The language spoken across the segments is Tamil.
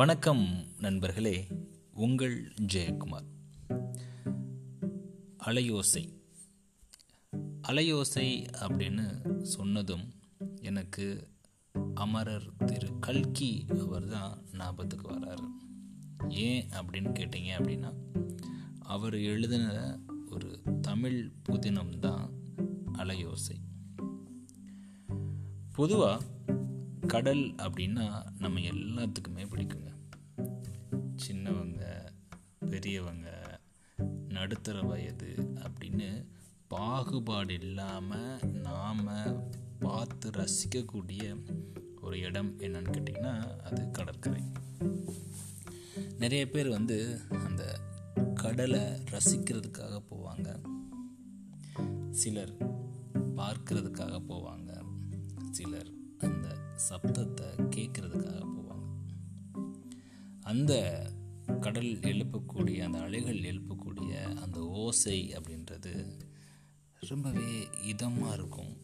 வணக்கம் நண்பர்களே உங்கள் ஜெயக்குமார். அலையோசை. அலையோசை அப்படின்னு சொன்னதும் எனக்கு அமரர் திரு கல்கி அவர் தான் ஞாபகத்துக்கு வராரு. ஏன் அப்படின்னு கேட்டீங்க அப்படின்னா அவர் எழுதின ஒரு தமிழ் புதினம் தான் அலையோசை. பொதுவாக கடல் அப்படின்னா நம்ம எல்லாத்துக்குமே பிடிக்குங்க. சின்னவங்க பெரியவங்க நடுத்தர வயது அப்படின்னு பாகுபாடு இல்லாமல் நாம் பார்த்து ரசிக்கக்கூடிய ஒரு இடம் என்னன்னு கேட்டிங்கன்னா அது கடற்கரை. நிறைய பேர் வந்து அந்த கடலை ரசிக்கிறதுக்காக போவாங்க. சிலர் பார்க்கறதுக்காக போவாங்க. சிலர் அந்த சப்தத்தை கேட்கறதுக்காக போவாங்க. அந்த கடல் எழுப்பக்கூடிய அந்த அலைகள் எழுப்பக்கூடிய அந்த ஓசை அப்படின்றது ரொம்பவே இதமாக இருக்கும்.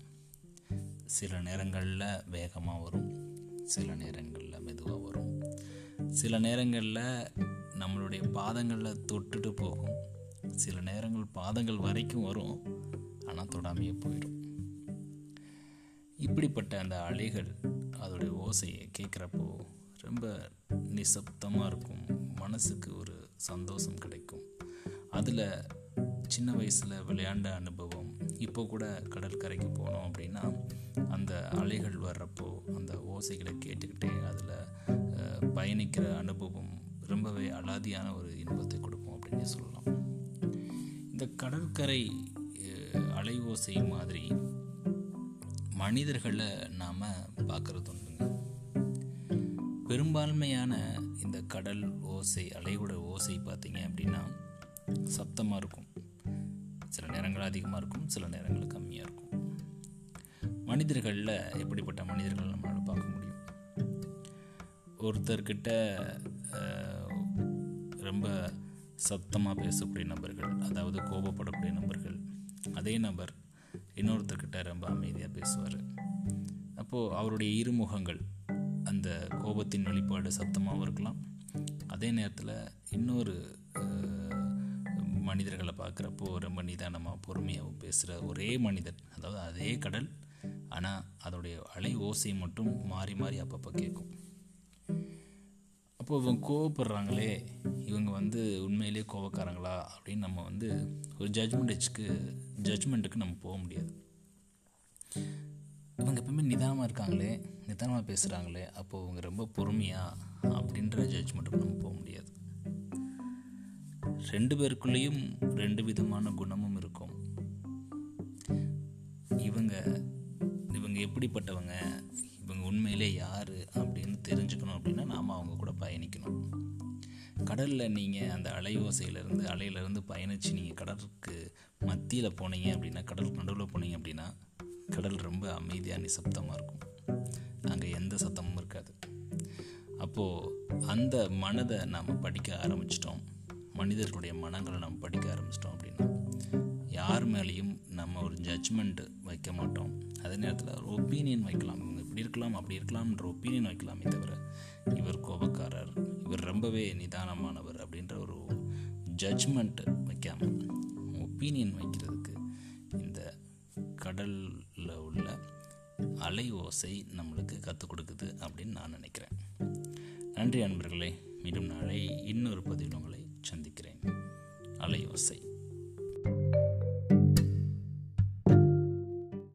சில நேரங்களில் வேகமாக வரும் சில நேரங்களில் மெதுவாக வரும். சில நேரங்களில் நம்மளுடைய பாதங்களில் தொட்டுட்டு போகும். சில நேரங்கள் பாதங்கள் வரைக்கும் வரும் ஆனால் தொடாமையே போயிடும். இப்படிப்பட்ட அந்த அலைகள் அதோடைய ஓசையை கேட்குறப்போ ரொம்ப நிசப்தமாக இருக்கும். மனசுக்கு ஒரு சந்தோஷம் கிடைக்கும். அதில் சின்ன வயசில் விளையாண்ட அனுபவம் இப்போ கூட கடற்கரைக்கு போனோம் அப்படின்னா அந்த அலைகள் வர்றப்போ அந்த ஓசைகளை கேட்டுக்கிட்டே அதில் பயணிக்கிற அனுபவம் ரொம்பவே அலாதியான ஒரு இன்பத்தை கொடுக்கும் அப்படின்னு சொல்லலாம். இந்த கடற்கரை அலை ஓசை மாதிரி மனிதர்களை நாம் பார்க்குறது உண்டுங்க பெரும்பான்மையான இந்த கடல் ஓசை அலையோட ஓசை பார்த்தீங்க அப்படின்னா சப்தமாக இருக்கும். சில நேரங்கள் அதிகமாக இருக்கும் சில நேரங்கள் கம்மியாக இருக்கும். மனிதர்களில் எப்படிப்பட்ட மனிதர்கள் நம்மளால் பார்க்க முடியும்? ஒருத்தர்கிட்ட ரொம்ப சத்தமாக பேசக்கூடிய நபர்கள் அதாவது கோபப்படக்கூடிய நபர்கள் அதே நபர் இன்னொருத்தர்கிட்ட ரொம்ப அமைதியாக பேசுவார். அப்போது அவருடைய இருமுகங்கள் அந்த கோபத்தின் வெளிப்பாடு சத்தமாகவும் இருக்கலாம். அதே நேரத்தில் இன்னொரு மனிதர்களை பார்க்குறப்போ ரொம்ப நிதானமாக பொறுமையாகவும் பேசுகிற ஒரே மனிதன் அதாவது அதே கடல் ஆனால் அதோடைய அலை ஓசை மட்டும் மாறி மாறி அப்பப்போ கேட்கும் அப்போது இவங்க கோவப்படுறாங்களே இவங்க வந்து உண்மையிலே கோவக்காரங்களா அப்படின்னு நம்ம வந்து ஒரு ஜட்மெண்ட்டுக்கு ஜட்மெண்ட்டுக்கு நம்ம போக முடியாது. இவங்க எப்பவுமே நிதானமாக இருக்காங்களே நிதானமாக பேசுகிறாங்களே அப்போது இவங்க ரொம்ப பொறுமையாக அப்படின்ற ஜட்ஜ்மெண்ட்டுக்கு நம்ம போக முடியாது. ரெண்டு பேருக்குள்ளேயும் ரெண்டு விதமான குணமும் இருக்கும். இவங்க இவங்க எப்படிப்பட்டவங்க இவங்க உண்மையிலே யார் அப்படின்னு தெரிஞ்சுக்கணும் அப்படின்னா நாம் அவங்க கூட பயணிக்கணும். கடலில் நீங்கள் அந்த அலையோசையிலேருந்து அலையிலேருந்து பயணித்து நீங்கள் கடலுக்கு மத்தியில் போனீங்க அப்படின்னா கடல் நடுவில் போனீங்க அப்படின்னா கடல் ரொம்ப அமைதியாக நிசப்தமாக இருக்கும். அங்கே எந்த சத்தமும் இருக்காது. அப்போது அந்த மனதை நாம் படிக்க ஆரம்பிச்சிட்டோம். மனிதர்களுடைய மனங்களை நம்ம படிக்க ஆரம்பிச்சிட்டோம் அப்படின்னா யார் மேலேயும் நம்ம ஒரு ஜட்ஜ்மெண்ட் வைக்க மாட்டோம். அதே நேரத்தில் ஒரு ஒப்பீனியன் வைக்கலாம். இவங்க இப்படி இருக்கலாம் அப்படி இருக்கலாம்ன்ற ஒப்பீனியன் வைக்கலாமே தவிர இவர் கோபக்காரர் இவர் ரொம்பவே நிதானமானவர் அப்படின்ற ஒரு ஜட்ஜ்மெண்ட் வைக்காமல் ஒப்பீனியன் வைக்கிறதுக்கு கடலில் உள்ள அலை ஓசை நம்மளுக்கு கற்றுக் கொடுக்குது அப்படின்னு நான் நினைக்கிறேன். நன்றி அன்பர்களே மீண்டும் நாளை இன்னொரு பதிவில் உங்களை சந்திக்கிறேன். அலை ஓசை.